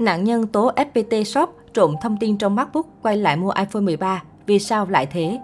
Nạn nhân tố FPT Shop trộm thông tin trong MacBook quay lại mua iPhone 13. Vì sao lại thế?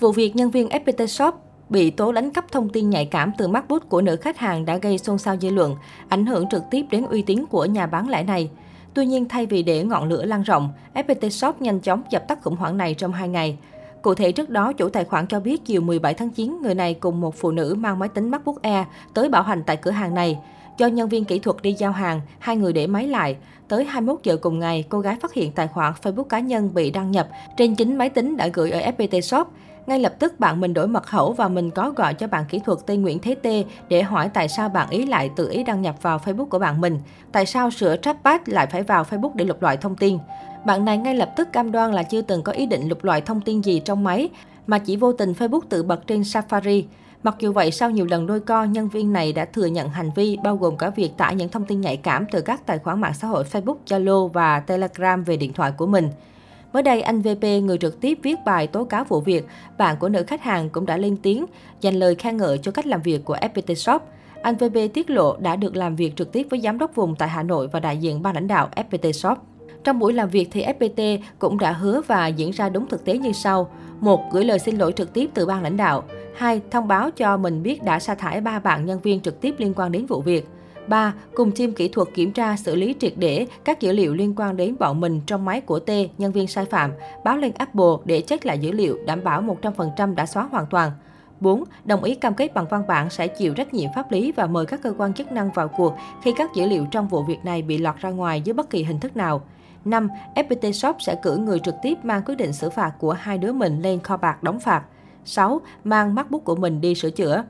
Vụ việc nhân viên FPT Shop bị tố đánh cắp thông tin nhạy cảm từ MacBook của nữ khách hàng đã gây xôn xao dư luận, ảnh hưởng trực tiếp đến uy tín của nhà bán lẻ này. Tuy nhiên, thay vì để ngọn lửa lan rộng, FPT Shop nhanh chóng dập tắt khủng hoảng này trong 2 ngày. Cụ thể trước đó, chủ tài khoản cho biết chiều 17 tháng 9, người này cùng một phụ nữ mang máy tính MacBook Air tới bảo hành tại cửa hàng này. Do nhân viên kỹ thuật đi giao hàng, hai người để máy lại. Tới 21 giờ cùng ngày, cô gái phát hiện tài khoản Facebook cá nhân bị đăng nhập trên chính máy tính đã gửi ở FPT Shop. Ngay lập tức bạn mình đổi mật khẩu và mình có gọi cho bạn kỹ thuật tên Nguyễn Thế Tê để hỏi tại sao bạn ý lại tự ý đăng nhập vào Facebook của bạn mình. Tại sao sửa trackpad lại phải vào Facebook để lục loại thông tin. Bạn này ngay lập tức cam đoan là chưa từng có ý định lục loại thông tin gì trong máy, mà chỉ vô tình Facebook tự bật trên Safari. Mặc dù vậy, sau nhiều lần đôi co, nhân viên này đã thừa nhận hành vi bao gồm cả việc tải những thông tin nhạy cảm từ các tài khoản mạng xã hội Facebook, Zalo và Telegram về điện thoại của mình. Mới đây, anh VP, người trực tiếp viết bài tố cáo vụ việc, bạn của nữ khách hàng cũng đã lên tiếng, dành lời khen ngợi cho cách làm việc của FPT Shop. Anh VP tiết lộ đã được làm việc trực tiếp với giám đốc vùng tại Hà Nội và đại diện ban lãnh đạo FPT Shop. Trong buổi làm việc thì FPT cũng đã hứa và diễn ra đúng thực tế như sau. một Gửi lời xin lỗi trực tiếp từ ban lãnh đạo. 2. Thông báo cho mình biết đã sa thải ba bạn nhân viên trực tiếp liên quan đến vụ việc. 3. Cùng team kỹ thuật kiểm tra xử lý triệt để các dữ liệu liên quan đến bọn mình trong máy của T, nhân viên sai phạm, báo lên Apple để check lại dữ liệu, đảm bảo 100% đã xóa hoàn toàn. 4. Đồng ý cam kết bằng văn bản sẽ chịu trách nhiệm pháp lý và mời các cơ quan chức năng vào cuộc khi các dữ liệu trong vụ việc này bị lọt ra ngoài dưới bất kỳ hình thức nào. 5. FPT Shop sẽ cử người trực tiếp mang quyết định xử phạt của hai đứa mình lên kho bạc đóng phạt. 6. Mang MacBook của mình đi sửa chữa.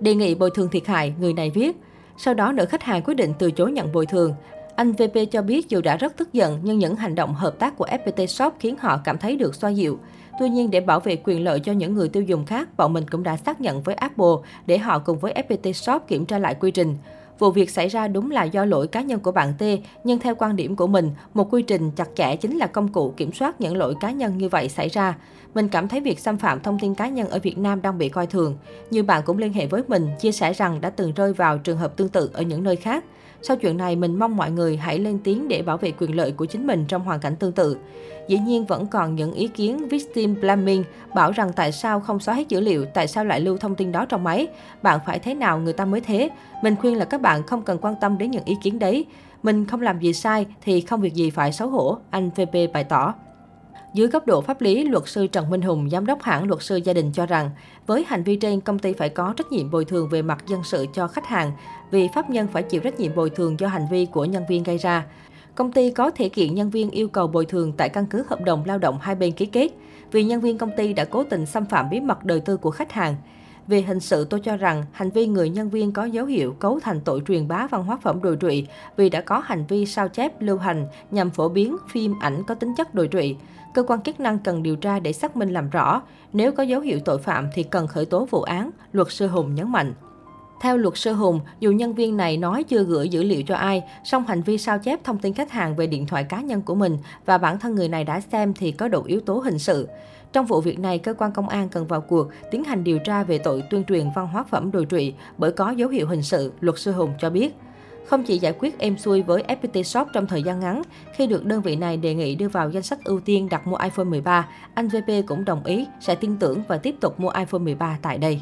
Đề nghị bồi thường thiệt hại, người này viết. Sau đó, nữ khách hàng quyết định từ chối nhận bồi thường. Anh VP cho biết dù đã rất tức giận nhưng những hành động hợp tác của FPT Shop khiến họ cảm thấy được xoa dịu. Tuy nhiên, để bảo vệ quyền lợi cho những người tiêu dùng khác, bọn mình cũng đã xác nhận với Apple để họ cùng với FPT Shop kiểm tra lại quy trình. Vụ việc xảy ra đúng là do lỗi cá nhân của bạn T, nhưng theo quan điểm của mình, một quy trình chặt chẽ chính là công cụ kiểm soát những lỗi cá nhân như vậy xảy ra. Mình cảm thấy việc xâm phạm thông tin cá nhân ở Việt Nam đang bị coi thường. Nhiều bạn cũng liên hệ với mình, chia sẻ rằng đã từng rơi vào trường hợp tương tự ở những nơi khác. Sau chuyện này, mình mong mọi người hãy lên tiếng để bảo vệ quyền lợi của chính mình trong hoàn cảnh tương tự. Dĩ nhiên vẫn còn những ý kiến victim blaming bảo rằng tại sao không xóa hết dữ liệu, tại sao lại lưu thông tin đó trong máy. Bạn phải thế nào người ta mới thế. Mình khuyên là các bạn không cần quan tâm đến những ý kiến đấy. Mình không làm gì sai thì không việc gì phải xấu hổ, anh VP bày tỏ. Dưới góc độ pháp lý, luật sư Trần Minh Hùng, giám đốc hãng luật sư gia đình cho rằng, với hành vi trên, công ty phải có trách nhiệm bồi thường về mặt dân sự cho khách hàng, vì pháp nhân phải chịu trách nhiệm bồi thường do hành vi của nhân viên gây ra. Công ty có thể kiện nhân viên yêu cầu bồi thường tại căn cứ hợp đồng lao động hai bên ký kết, vì nhân viên công ty đã cố tình xâm phạm bí mật đời tư của khách hàng. Về hình sự, tôi cho rằng hành vi người nhân viên có dấu hiệu cấu thành tội truyền bá văn hóa phẩm đồi trụy vì đã có hành vi sao chép lưu hành nhằm phổ biến phim ảnh có tính chất đồi trụy. Cơ quan chức năng cần điều tra để xác minh làm rõ. Nếu có dấu hiệu tội phạm thì cần khởi tố vụ án, luật sư Hùng nhấn mạnh. Theo luật sư Hùng, dù nhân viên này nói chưa gửi dữ liệu cho ai, song hành vi sao chép thông tin khách hàng về điện thoại cá nhân của mình và bản thân người này đã xem thì có đủ yếu tố hình sự. Trong vụ việc này, cơ quan công an cần vào cuộc tiến hành điều tra về tội tuyên truyền văn hóa phẩm đồi trụy bởi có dấu hiệu hình sự, luật sư Hùng cho biết. Không chỉ giải quyết êm xuôi với FPT Shop trong thời gian ngắn, khi được đơn vị này đề nghị đưa vào danh sách ưu tiên đặt mua iPhone 13, anh VP cũng đồng ý sẽ tin tưởng và tiếp tục mua iPhone 13 tại đây.